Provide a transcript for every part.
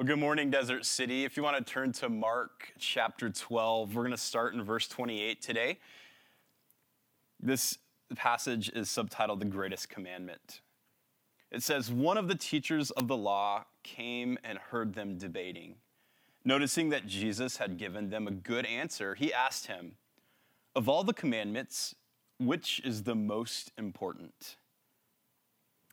Well, good morning, Desert City. If you want to turn to Mark chapter 12, we're going to start in verse 28 today. This passage is subtitled The Greatest Commandment. It says, One of the teachers of the law came and heard them debating. Noticing that Jesus had given them a good answer, he asked him, Of all the commandments, which is the most important?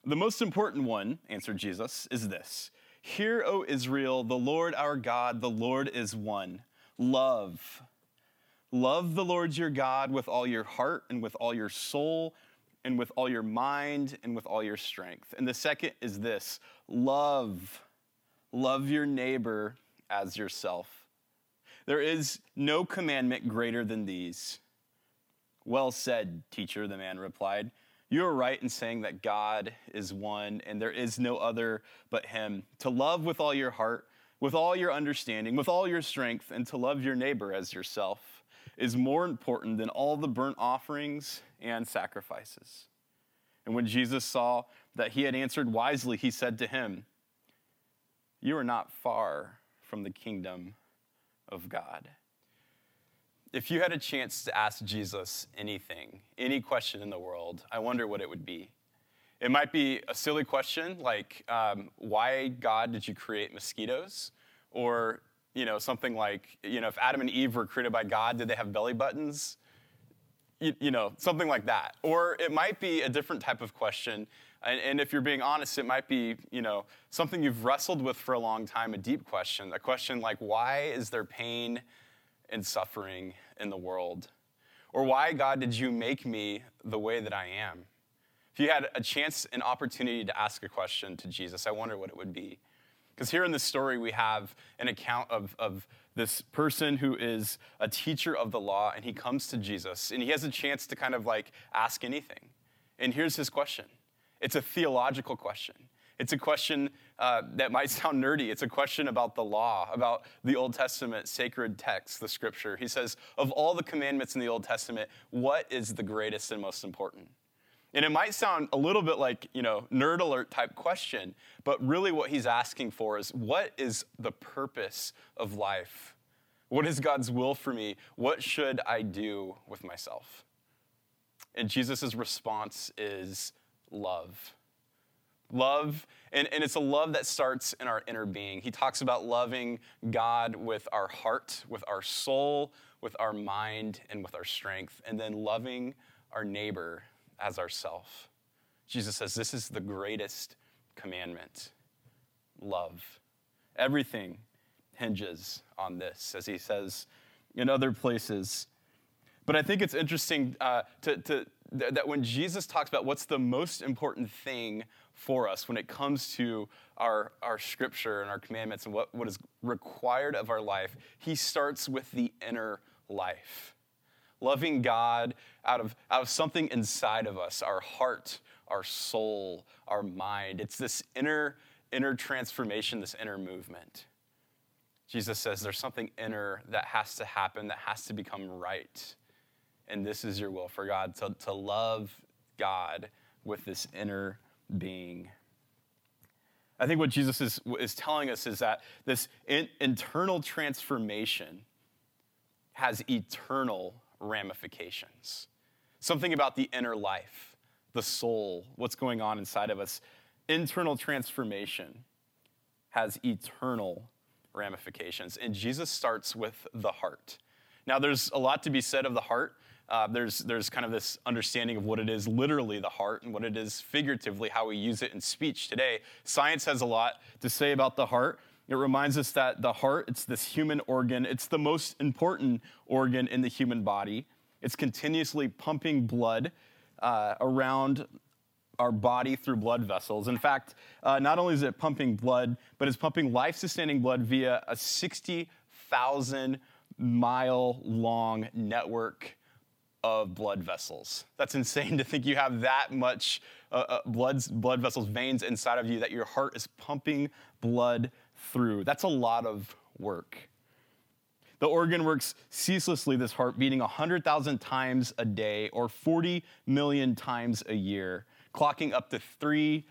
The most important one, answered Jesus, is this Hear, O Israel, the Lord our God, the Lord is one. Love. Love the Lord your God with all your heart and with all your soul and with all your mind and with all your strength. And the second is this love. Love your neighbor as yourself. There is no commandment greater than these. Well said, teacher, the man replied. You are right in saying that God is one and there is no other but Him. To love with all your heart, with all your understanding, with all your strength, and to love your neighbor as yourself is more important than all the burnt offerings and sacrifices. And when Jesus saw that he had answered wisely, he said to him, You are not far from the kingdom of God. If you had a chance to ask Jesus anything, any question in the world, I wonder what it would be. It might be a silly question like, um, why, God, did you create mosquitoes? Or, you know, something like, you know, if Adam and Eve were created by God, did they have belly buttons? You, you know, something like that. Or it might be a different type of question. And, and if you're being honest, it might be, you know, something you've wrestled with for a long time, a deep question. A question like, why is there pain and suffering in the world? Or why, God, did you make me the way that I am? If you had a chance, an opportunity to ask a question to Jesus, I wonder what it would be. Because here in this story, we have an account of, of this person who is a teacher of the law, and he comes to Jesus, and he has a chance to kind of like ask anything. And here's his question it's a theological question. It's a question uh, that might sound nerdy. It's a question about the law, about the Old Testament sacred text, the scripture. He says, Of all the commandments in the Old Testament, what is the greatest and most important? And it might sound a little bit like, you know, nerd alert type question, but really what he's asking for is what is the purpose of life? What is God's will for me? What should I do with myself? And Jesus' response is love. Love, and, and it's a love that starts in our inner being. He talks about loving God with our heart, with our soul, with our mind, and with our strength, and then loving our neighbor as ourself. Jesus says this is the greatest commandment love. Everything hinges on this, as he says in other places. But I think it's interesting uh, to, to, that when Jesus talks about what's the most important thing for us when it comes to our, our scripture and our commandments and what, what is required of our life, he starts with the inner life. Loving God out of, out of something inside of us, our heart, our soul, our mind. It's this inner, inner transformation, this inner movement. Jesus says there's something inner that has to happen, that has to become right. And this is your will for God to, to love God with this inner being. I think what Jesus is, is telling us is that this in, internal transformation has eternal ramifications. Something about the inner life, the soul, what's going on inside of us. Internal transformation has eternal ramifications. And Jesus starts with the heart. Now, there's a lot to be said of the heart. Uh, there's, there's kind of this understanding of what it is literally the heart and what it is figuratively, how we use it in speech today. Science has a lot to say about the heart. It reminds us that the heart, it's this human organ, it's the most important organ in the human body. It's continuously pumping blood uh, around our body through blood vessels. In fact, uh, not only is it pumping blood, but it's pumping life sustaining blood via a 60,000 mile long network of blood vessels. That's insane to think you have that much uh, uh, blood, blood vessels, veins inside of you that your heart is pumping blood through. That's a lot of work. The organ works ceaselessly, this heart beating 100,000 times a day or 40 million times a year, clocking up to 3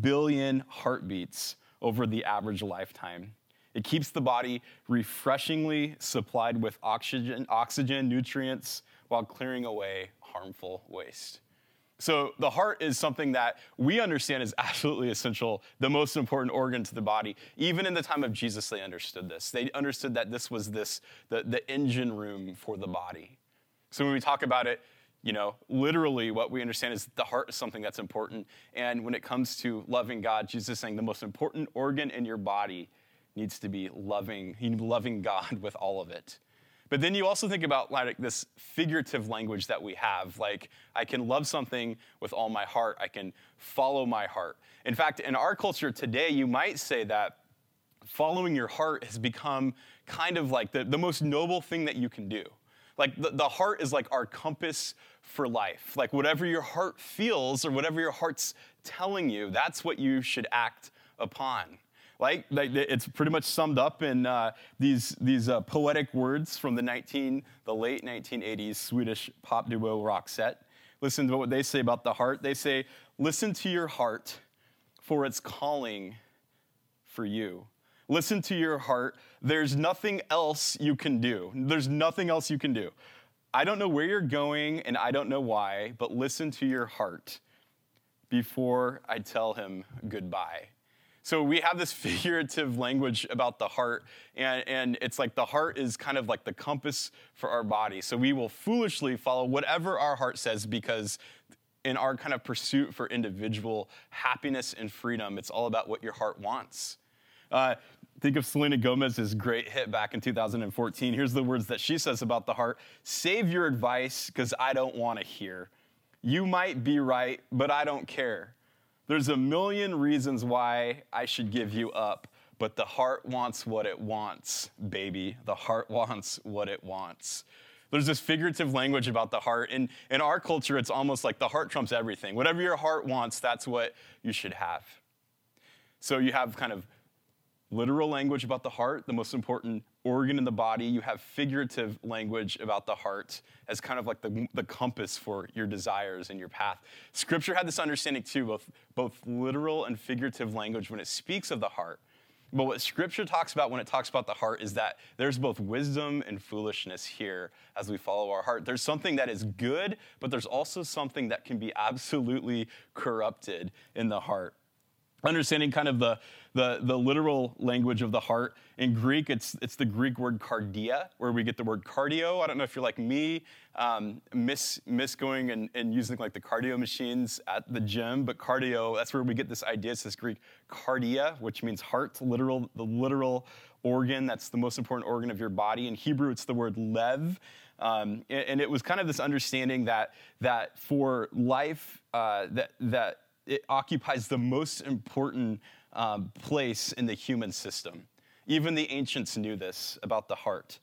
billion heartbeats over the average lifetime. It keeps the body refreshingly supplied with oxygen, oxygen, nutrients, while clearing away harmful waste. So the heart is something that we understand is absolutely essential, the most important organ to the body. Even in the time of Jesus, they understood this. They understood that this was this the, the engine room for the body. So when we talk about it, you know, literally what we understand is the heart is something that's important. And when it comes to loving God, Jesus is saying the most important organ in your body needs to be loving, loving God with all of it. But then you also think about like this figurative language that we have. Like, I can love something with all my heart, I can follow my heart. In fact, in our culture today, you might say that following your heart has become kind of like the, the most noble thing that you can do. Like, the, the heart is like our compass for life. Like, whatever your heart feels or whatever your heart's telling you, that's what you should act upon. Like, like it's pretty much summed up in uh, these, these uh, poetic words from the 19, the late 1980s Swedish pop duo Roxette. Listen to what they say about the heart. They say, "Listen to your heart, for it's calling for you." Listen to your heart. There's nothing else you can do. There's nothing else you can do. I don't know where you're going and I don't know why, but listen to your heart before I tell him goodbye. So we have this figurative language about the heart, and, and it's like the heart is kind of like the compass for our body. So we will foolishly follow whatever our heart says because in our kind of pursuit for individual happiness and freedom, it's all about what your heart wants. Uh, think of Selena Gomez's great hit back in 2014. Here's the words that she says about the heart Save your advice, because I don't want to hear. You might be right, but I don't care. There's a million reasons why I should give you up, but the heart wants what it wants, baby. The heart wants what it wants. There's this figurative language about the heart. In, in our culture, it's almost like the heart trumps everything. Whatever your heart wants, that's what you should have. So you have kind of literal language about the heart, the most important organ in the body. You have figurative language about the heart as kind of like the, the compass for your desires and your path. Scripture had this understanding too, both, both literal and figurative language when it speaks of the heart. But what Scripture talks about when it talks about the heart is that there's both wisdom and foolishness here as we follow our heart. There's something that is good, but there's also something that can be absolutely corrupted in the heart understanding kind of the, the, the, literal language of the heart. In Greek, it's, it's the Greek word cardia, where we get the word cardio. I don't know if you're like me, um, miss, miss going and, and using like the cardio machines at the gym, but cardio, that's where we get this idea. It's this Greek cardia, which means heart, literal, the literal organ. That's the most important organ of your body. In Hebrew, it's the word lev. Um, and, and, it was kind of this understanding that, that for life, uh, that, that it occupies the most important um, place in the human system. Even the ancients knew this about the heart.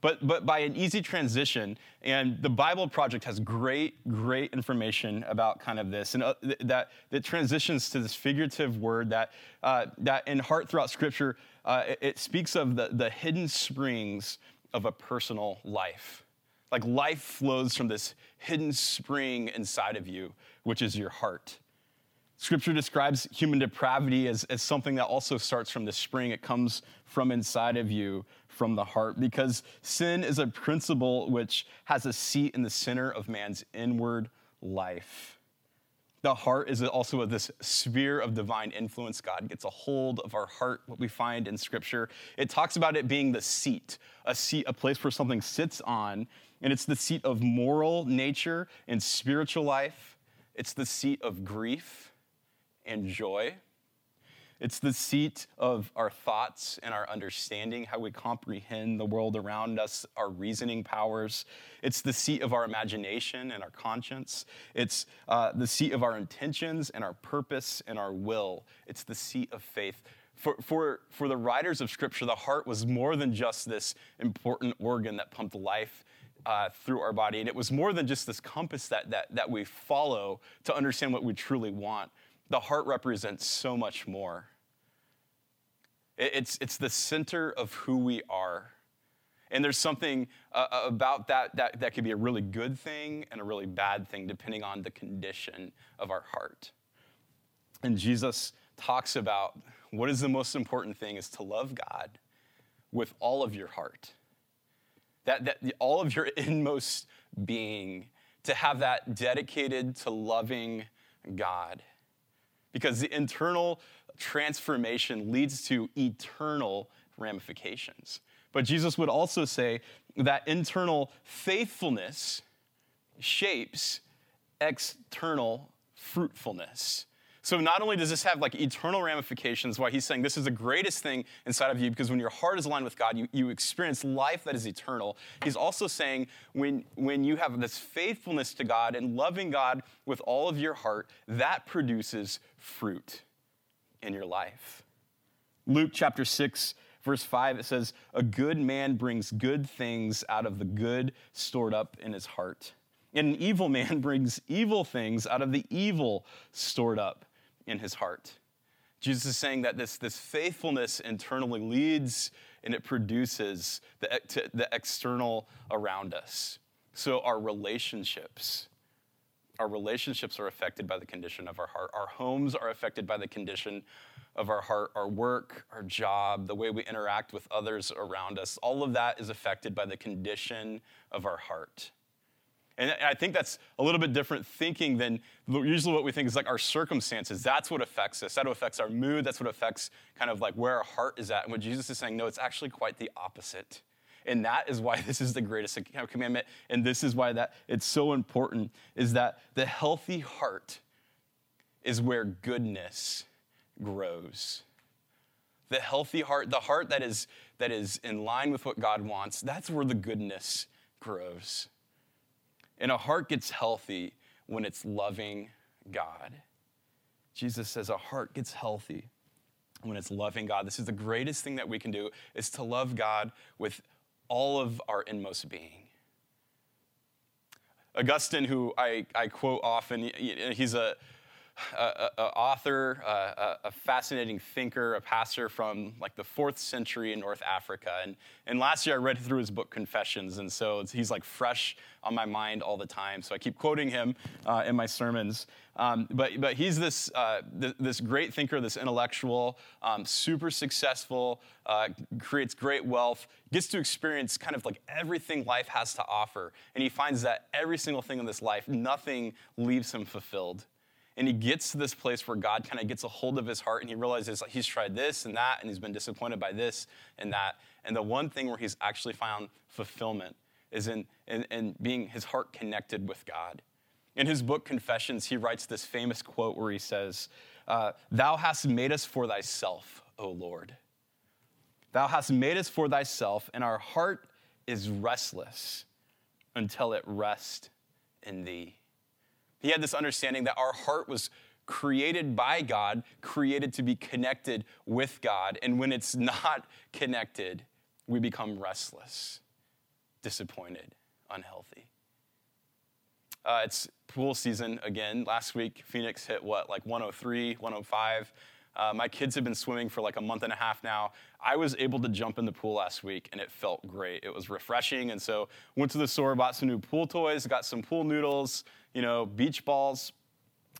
But, but by an easy transition, and the Bible Project has great, great information about kind of this, and uh, th- that, that transitions to this figurative word that, uh, that in heart throughout Scripture, uh, it, it speaks of the, the hidden springs of a personal life. Like life flows from this hidden spring inside of you, which is your heart. Scripture describes human depravity as, as something that also starts from the spring. It comes from inside of you, from the heart, because sin is a principle which has a seat in the center of man's inward life. The heart is also this sphere of divine influence. God gets a hold of our heart, what we find in Scripture. It talks about it being the seat, a seat, a place where something sits on, and it's the seat of moral nature and spiritual life. It's the seat of grief and joy. It's the seat of our thoughts and our understanding, how we comprehend the world around us, our reasoning powers. It's the seat of our imagination and our conscience. It's uh, the seat of our intentions and our purpose and our will. It's the seat of faith. For, for, for the writers of Scripture, the heart was more than just this important organ that pumped life uh, through our body. And it was more than just this compass that, that, that we follow to understand what we truly want the heart represents so much more. It's, it's the center of who we are. And there's something uh, uh, about that, that that could be a really good thing and a really bad thing, depending on the condition of our heart. And Jesus talks about what is the most important thing is to love God with all of your heart. That, that all of your inmost being, to have that dedicated to loving God. Because the internal transformation leads to eternal ramifications. But Jesus would also say that internal faithfulness shapes external fruitfulness. So not only does this have like eternal ramifications, why he's saying this is the greatest thing inside of you, because when your heart is aligned with God, you, you experience life that is eternal. He's also saying when, when you have this faithfulness to God and loving God with all of your heart, that produces fruit in your life. Luke chapter 6, verse 5, it says, A good man brings good things out of the good stored up in his heart. And an evil man brings evil things out of the evil stored up in his heart. Jesus is saying that this, this faithfulness internally leads and it produces the, the external around us. So our relationships, our relationships are affected by the condition of our heart. Our homes are affected by the condition of our heart. Our work, our job, the way we interact with others around us, all of that is affected by the condition of our heart. And I think that's a little bit different thinking than usually what we think is like our circumstances. That's what affects us. That affects our mood. That's what affects kind of like where our heart is at. And what Jesus is saying, no, it's actually quite the opposite. And that is why this is the greatest commandment. And this is why that it's so important is that the healthy heart is where goodness grows. The healthy heart, the heart that is that is in line with what God wants, that's where the goodness grows. And a heart gets healthy when it's loving God. Jesus says a heart gets healthy when it's loving God. This is the greatest thing that we can do is to love God with all of our inmost being. Augustine, who I, I quote often, he's a a, a author, a, a, fascinating thinker, a pastor from like the fourth century in North Africa. And, and last year I read through his book Confessions, and so he's like fresh on my mind all the time. So I keep quoting him uh, in my sermons. Um, but, but he's this, uh, th- this great thinker, this intellectual, um, super successful, uh, creates great wealth, gets to experience kind of like everything life has to offer. And he finds that every single thing in this life, nothing leaves him fulfilled. And he gets to this place where God kind of gets a hold of his heart and he realizes like he's tried this and that and he's been disappointed by this and that. And the one thing where he's actually found fulfillment is in, in, in being his heart connected with God. In his book, Confessions, he writes this famous quote where he says, uh, Thou hast made us for thyself, O Lord. Thou hast made us for thyself, and our heart is restless until it rest in thee. He had this understanding that our heart was created by God, created to be connected with God. And when it's not connected, we become restless, disappointed, unhealthy. Uh, it's pool season again. Last week, Phoenix hit what, like 103, 105. Uh, my kids have been swimming for like a month and a half now. I was able to jump in the pool last week and it felt great. It was refreshing. And so went to the store, bought some new pool toys, got some pool noodles, you know, beach balls.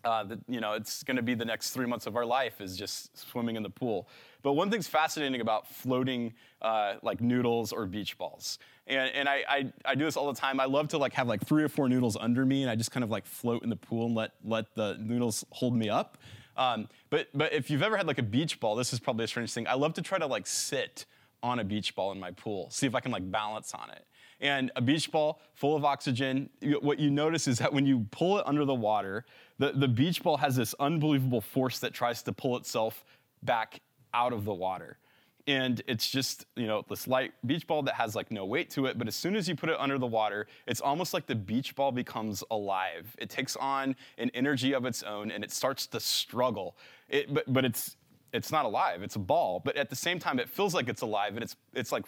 Uh, the, you know, it's going to be the next three months of our life is just swimming in the pool. But one thing's fascinating about floating uh, like noodles or beach balls, and, and I, I, I, do this all the time. I love to like have like three or four noodles under me, and I just kind of like float in the pool and let let the noodles hold me up. Um, but but if you've ever had like a beach ball, this is probably a strange thing. I love to try to like sit on a beach ball in my pool, see if I can like balance on it. And a beach ball full of oxygen, what you notice is that when you pull it under the water, the, the beach ball has this unbelievable force that tries to pull itself back out of the water. And it's just, you know, this light beach ball that has like no weight to it, but as soon as you put it under the water, it's almost like the beach ball becomes alive. It takes on an energy of its own and it starts to struggle. It, but, but it's it's not alive it's a ball but at the same time it feels like it's alive and it's it's like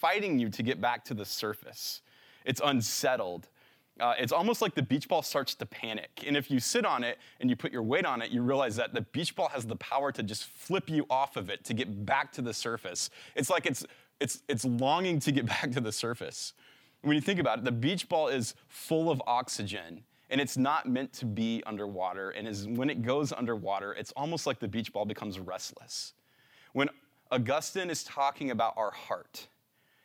fighting you to get back to the surface it's unsettled uh, it's almost like the beach ball starts to panic and if you sit on it and you put your weight on it you realize that the beach ball has the power to just flip you off of it to get back to the surface it's like it's it's it's longing to get back to the surface when you think about it the beach ball is full of oxygen and it's not meant to be underwater. And is, when it goes underwater, it's almost like the beach ball becomes restless. When Augustine is talking about our heart,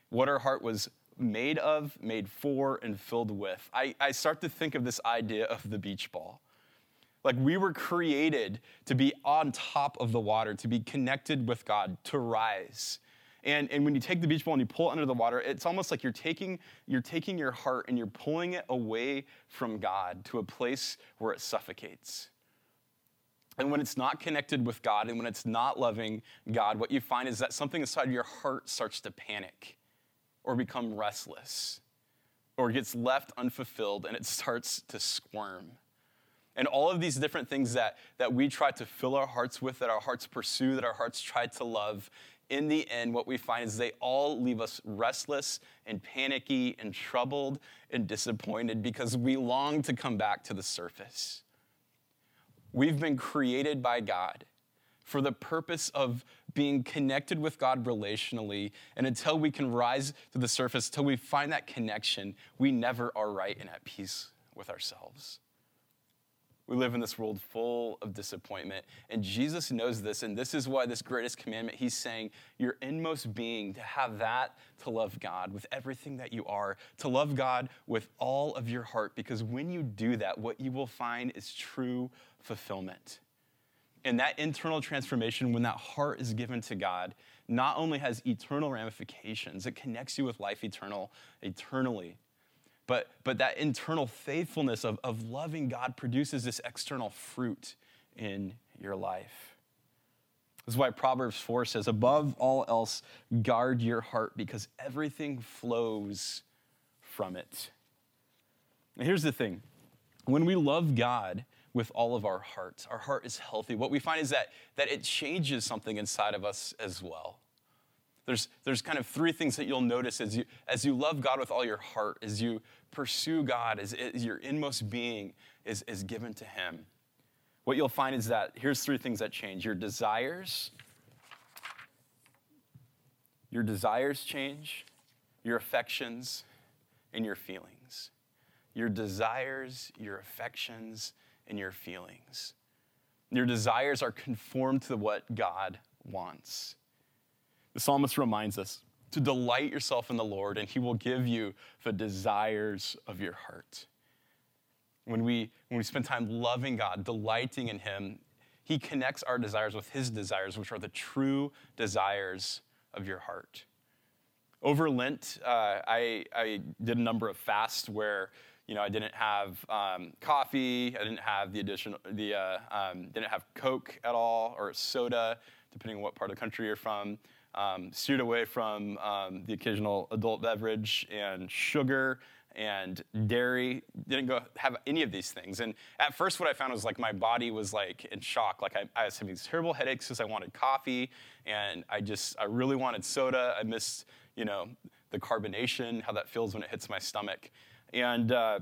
what our heart was made of, made for, and filled with. I, I start to think of this idea of the beach ball. Like we were created to be on top of the water, to be connected with God, to rise. And, and when you take the beach ball and you pull it under the water, it's almost like you're taking, you're taking your heart and you're pulling it away from God to a place where it suffocates. And when it's not connected with God and when it's not loving God, what you find is that something inside your heart starts to panic or become restless or gets left unfulfilled and it starts to squirm. And all of these different things that, that we try to fill our hearts with, that our hearts pursue, that our hearts try to love, in the end, what we find is they all leave us restless and panicky and troubled and disappointed because we long to come back to the surface. We've been created by God for the purpose of being connected with God relationally. And until we can rise to the surface, until we find that connection, we never are right and at peace with ourselves. We live in this world full of disappointment. And Jesus knows this. And this is why this greatest commandment, he's saying, your inmost being, to have that, to love God with everything that you are, to love God with all of your heart. Because when you do that, what you will find is true fulfillment. And that internal transformation, when that heart is given to God, not only has eternal ramifications, it connects you with life eternal, eternally but, but that internal faithfulness of, of loving God produces this external fruit in your life. This is why Proverbs 4 says, above all else, guard your heart because everything flows from it. Now, here's the thing when we love God with all of our hearts, our heart is healthy. What we find is that, that it changes something inside of us as well. There's, there's kind of three things that you'll notice as you, as you love God with all your heart, as you pursue God, as, as your inmost being is, is given to Him. What you'll find is that here's three things that change your desires, your desires change, your affections, and your feelings. Your desires, your affections, and your feelings. Your desires are conformed to what God wants. The psalmist reminds us to delight yourself in the Lord, and He will give you the desires of your heart. When we, when we spend time loving God, delighting in Him, He connects our desires with His desires, which are the true desires of your heart. Over Lent, uh, I, I did a number of fasts where you know I didn't have um, coffee, I didn't have the additional, the uh, um, didn't have Coke at all or soda, depending on what part of the country you're from. Um, steered away from um, the occasional adult beverage and sugar and dairy. Didn't go have any of these things. And at first what i found was like my body was like in shock. Like i, I was having these terrible headaches because i wanted coffee and i just i really wanted soda. I missed you know the carbonation how that feels when it hits my stomach and uh,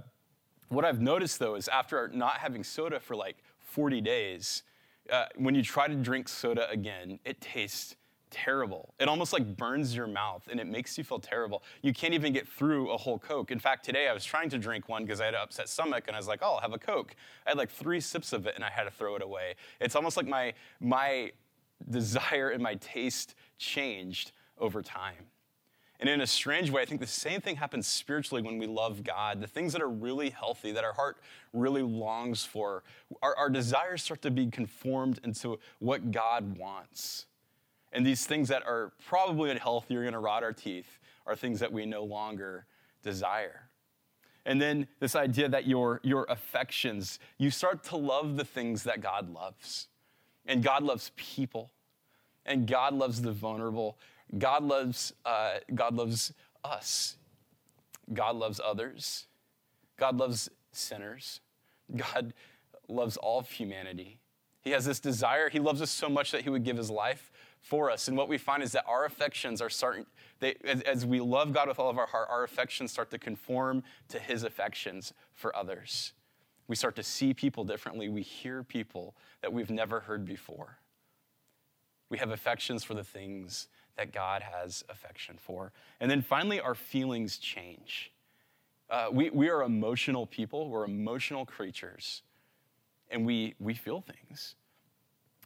what i've noticed though is after not having soda for like 40 days uh, when you try to drink soda again it tastes terrible. It almost like burns your mouth and it makes you feel terrible. You can't even get through a whole Coke. In fact, today I was trying to drink one because I had an upset stomach and I was like, oh, I'll have a Coke. I had like three sips of it and I had to throw it away. It's almost like my, my desire and my taste changed over time. And in a strange way, I think the same thing happens spiritually when we love God. The things that are really healthy, that our heart really longs for, our, our desires start to be conformed into what God wants. And these things that are probably unhealthy are going to rot our teeth are things that we no longer desire. And then this idea that your, your affections, you start to love the things that God loves. And God loves people. And God loves the vulnerable. God loves, uh, God loves us. God loves others. God loves sinners. God loves all of humanity. He has this desire. He loves us so much that he would give his life for us. And what we find is that our affections are certain, they, as, as we love God with all of our heart, our affections start to conform to His affections for others. We start to see people differently. We hear people that we've never heard before. We have affections for the things that God has affection for. And then finally, our feelings change. Uh, we, we are emotional people, we're emotional creatures, and we, we feel things.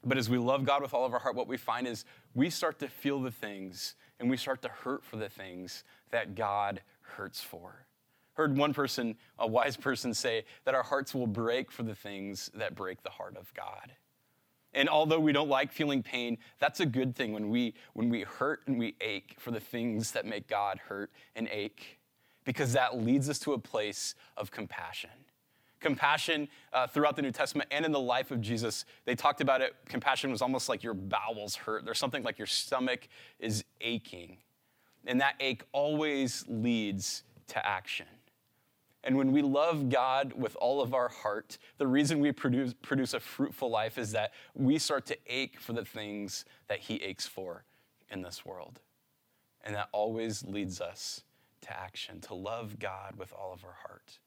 But as we love God with all of our heart, what we find is we start to feel the things and we start to hurt for the things that God hurts for. Heard one person, a wise person, say that our hearts will break for the things that break the heart of God. And although we don't like feeling pain, that's a good thing when we, when we hurt and we ache for the things that make God hurt and ache, because that leads us to a place of compassion. Compassion uh, throughout the New Testament and in the life of Jesus, they talked about it. Compassion was almost like your bowels hurt. There's something like your stomach is aching. And that ache always leads to action. And when we love God with all of our heart, the reason we produce, produce a fruitful life is that we start to ache for the things that He aches for in this world. And that always leads us to action, to love God with all of our heart.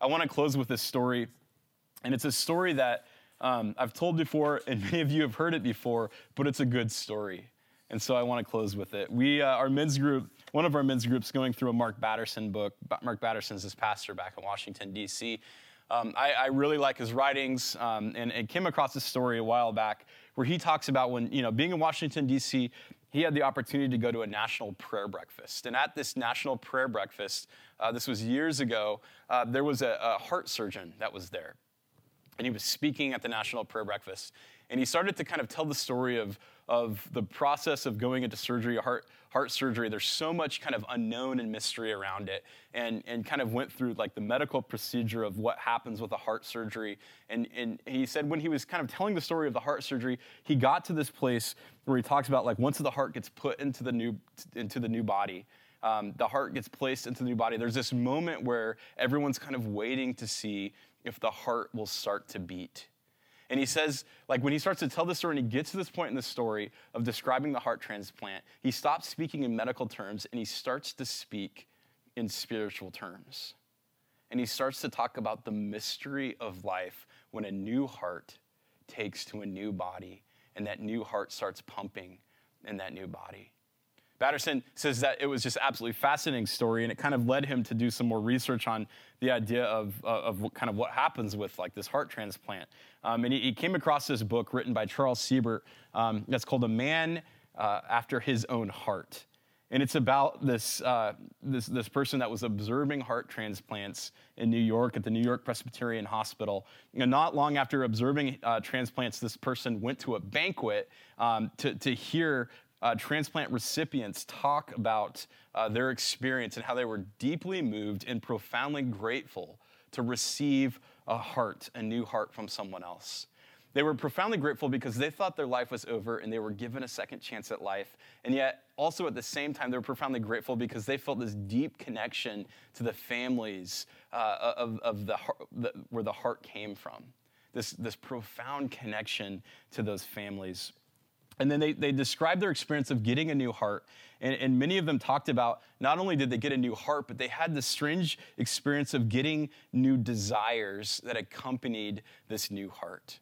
I want to close with this story, and it's a story that um, I've told before, and many of you have heard it before, but it's a good story. And so I want to close with it. We, uh, our men's group, one of our men's groups going through a Mark Batterson book. Mark Batterson's his pastor back in Washington, D.C. Um, I, I, really like his writings um, and, and, came across this story a while back where he talks about when, you know, being in Washington, D.C., he had the opportunity to go to a national prayer breakfast. And at this national prayer breakfast, uh, this was years ago, uh, there was a, a heart surgeon that was there. And he was speaking at the national prayer breakfast. And he started to kind of tell the story of of the process of going into surgery, a heart, heart surgery. There's so much kind of unknown and mystery around it, and, and kind of went through like the medical procedure of what happens with a heart surgery. And, and he said when he was kind of telling the story of the heart surgery, he got to this place where he talks about like once the heart gets put into the new, into the new body, um, the heart gets placed into the new body, there's this moment where everyone's kind of waiting to see if the heart will start to beat. And he says, like, when he starts to tell the story and he gets to this point in the story of describing the heart transplant, he stops speaking in medical terms and he starts to speak in spiritual terms. And he starts to talk about the mystery of life when a new heart takes to a new body and that new heart starts pumping in that new body. Batterson says that it was just absolutely fascinating story, and it kind of led him to do some more research on the idea of, uh, of what, kind of what happens with like this heart transplant. Um, and he, he, came across this book written by Charles Siebert um, that's called A Man uh, After His Own Heart. And it's about this, uh, this, this person that was observing heart transplants in New York at the New York Presbyterian Hospital. And not long after observing uh, transplants, this person went to a banquet um, to, to hear uh, transplant recipients talk about uh, their experience and how they were deeply moved and profoundly grateful to receive a heart, a new heart from someone else. They were profoundly grateful because they thought their life was over and they were given a second chance at life. And yet, also at the same time, they were profoundly grateful because they felt this deep connection to the families uh, of, of the, the, where the heart came from. This, this profound connection to those families. And then they, they described their experience of getting a new heart. And, and, many of them talked about not only did they get a new heart, but they had this strange experience of getting new desires that accompanied this new heart.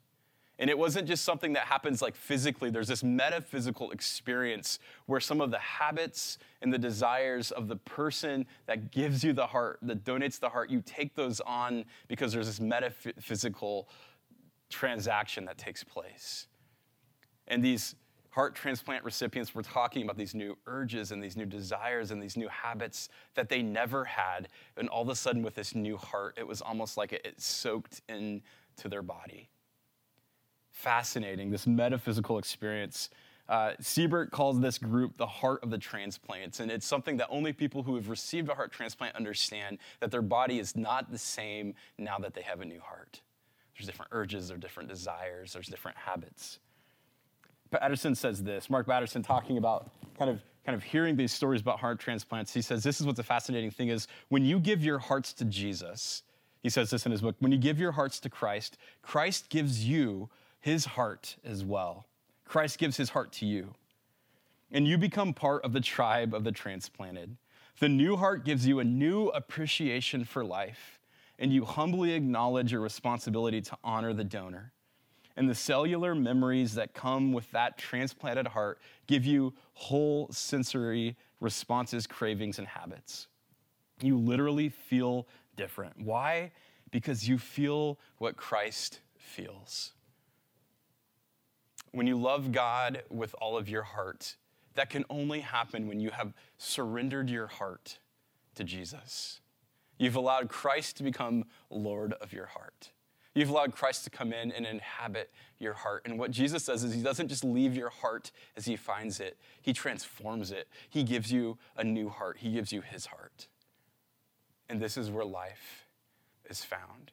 And it wasn't just something that happens like physically, there's this metaphysical experience where some of the habits and the desires of the person that gives you the heart, that donates the heart, you take those on because there's this metaphysical transaction that takes place. And these heart transplant recipients were talking about these new urges and these new desires and these new habits that they never had. And all of a sudden, with this new heart, it was almost like it, it soaked into their body. Fascinating, this metaphysical experience. Uh, Siebert calls this group the heart of the transplants, and it's something that only people who have received a heart transplant understand that their body is not the same now that they have a new heart. There's different urges, there's different desires, there's different habits. Batterson says this. Mark Batterson talking about kind of kind of hearing these stories about heart transplants. He says this is what's a fascinating thing is when you give your hearts to Jesus. He says this in his book. When you give your hearts to Christ, Christ gives you his heart as well. Christ gives his heart to you. And you become part of the tribe of the transplanted. The new heart gives you a new appreciation for life, and you humbly acknowledge your responsibility to honor the donor and the cellular memories that come with that transplanted heart give you whole sensory responses, cravings, and habits. You literally feel different. Why? Because you feel what Christ feels. when you love God with all of your heart, that can only happen when you have surrendered your heart to Jesus. You've allowed Christ to become Lord of your heart. You've allowed Christ to come in and inhabit your heart. And what Jesus does is he doesn't just leave your heart as he finds it, he transforms it. He gives you a new heart, he gives you his heart. And this is where life is found.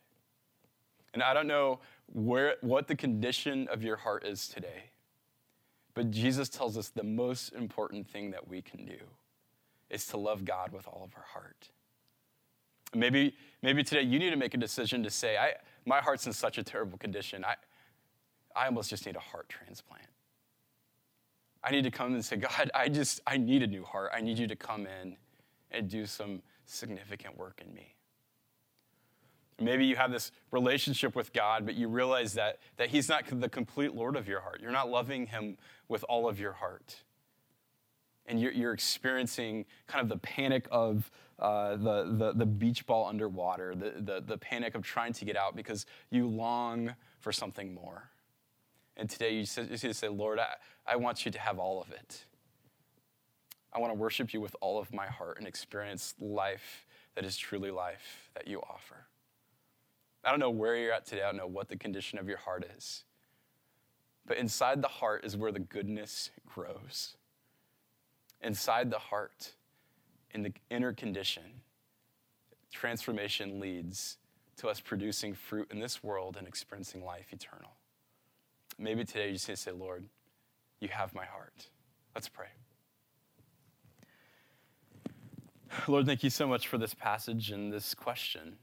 And I don't know where, what the condition of your heart is today, but Jesus tells us the most important thing that we can do is to love God with all of our heart. Maybe, maybe today you need to make a decision to say, I, my heart's in such a terrible condition. I, I almost just need a heart transplant. I need to come and say, God, I just, I need a new heart. I need you to come in and do some significant work in me. Maybe you have this relationship with God, but you realize that, that He's not the complete Lord of your heart. You're not loving Him with all of your heart. And you're, you're experiencing kind of the panic of uh, the, the, the beach ball underwater, the, the, the panic of trying to get out because you long for something more. And today you need say, Lord, I, I want you to have all of it. I want to worship you with all of my heart and experience life that is truly life that you offer. I don't know where you're at today. I don't know what the condition of your heart is. But inside the heart is where the goodness grows. Inside the heart, in the inner condition, transformation leads to us producing fruit in this world and experiencing life eternal. Maybe today you just need to say, Lord, you have my heart. Let's pray. Lord, thank you so much for this passage and this question.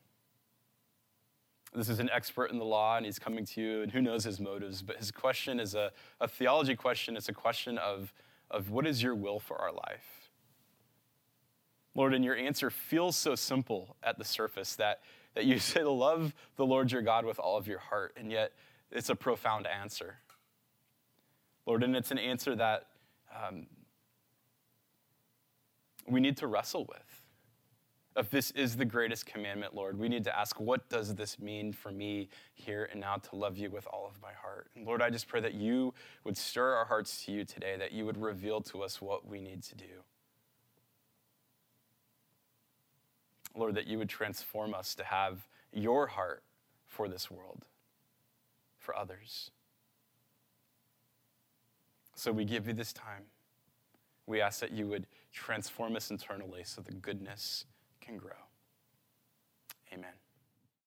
This is an expert in the law, and he's coming to you, and who knows his motives, but his question is a, a theology question. It's a question of, of what is your will for our life? Lord, and your answer feels so simple at the surface that, that you say to love the Lord your God with all of your heart, and yet it's a profound answer. Lord, and it's an answer that um, we need to wrestle with. If this is the greatest commandment, Lord, we need to ask, what does this mean for me here and now to love you with all of my heart? And Lord, I just pray that you would stir our hearts to you today, that you would reveal to us what we need to do. Lord, that you would transform us to have your heart for this world, for others. So we give you this time. We ask that you would transform us internally so the goodness can grow. Amen.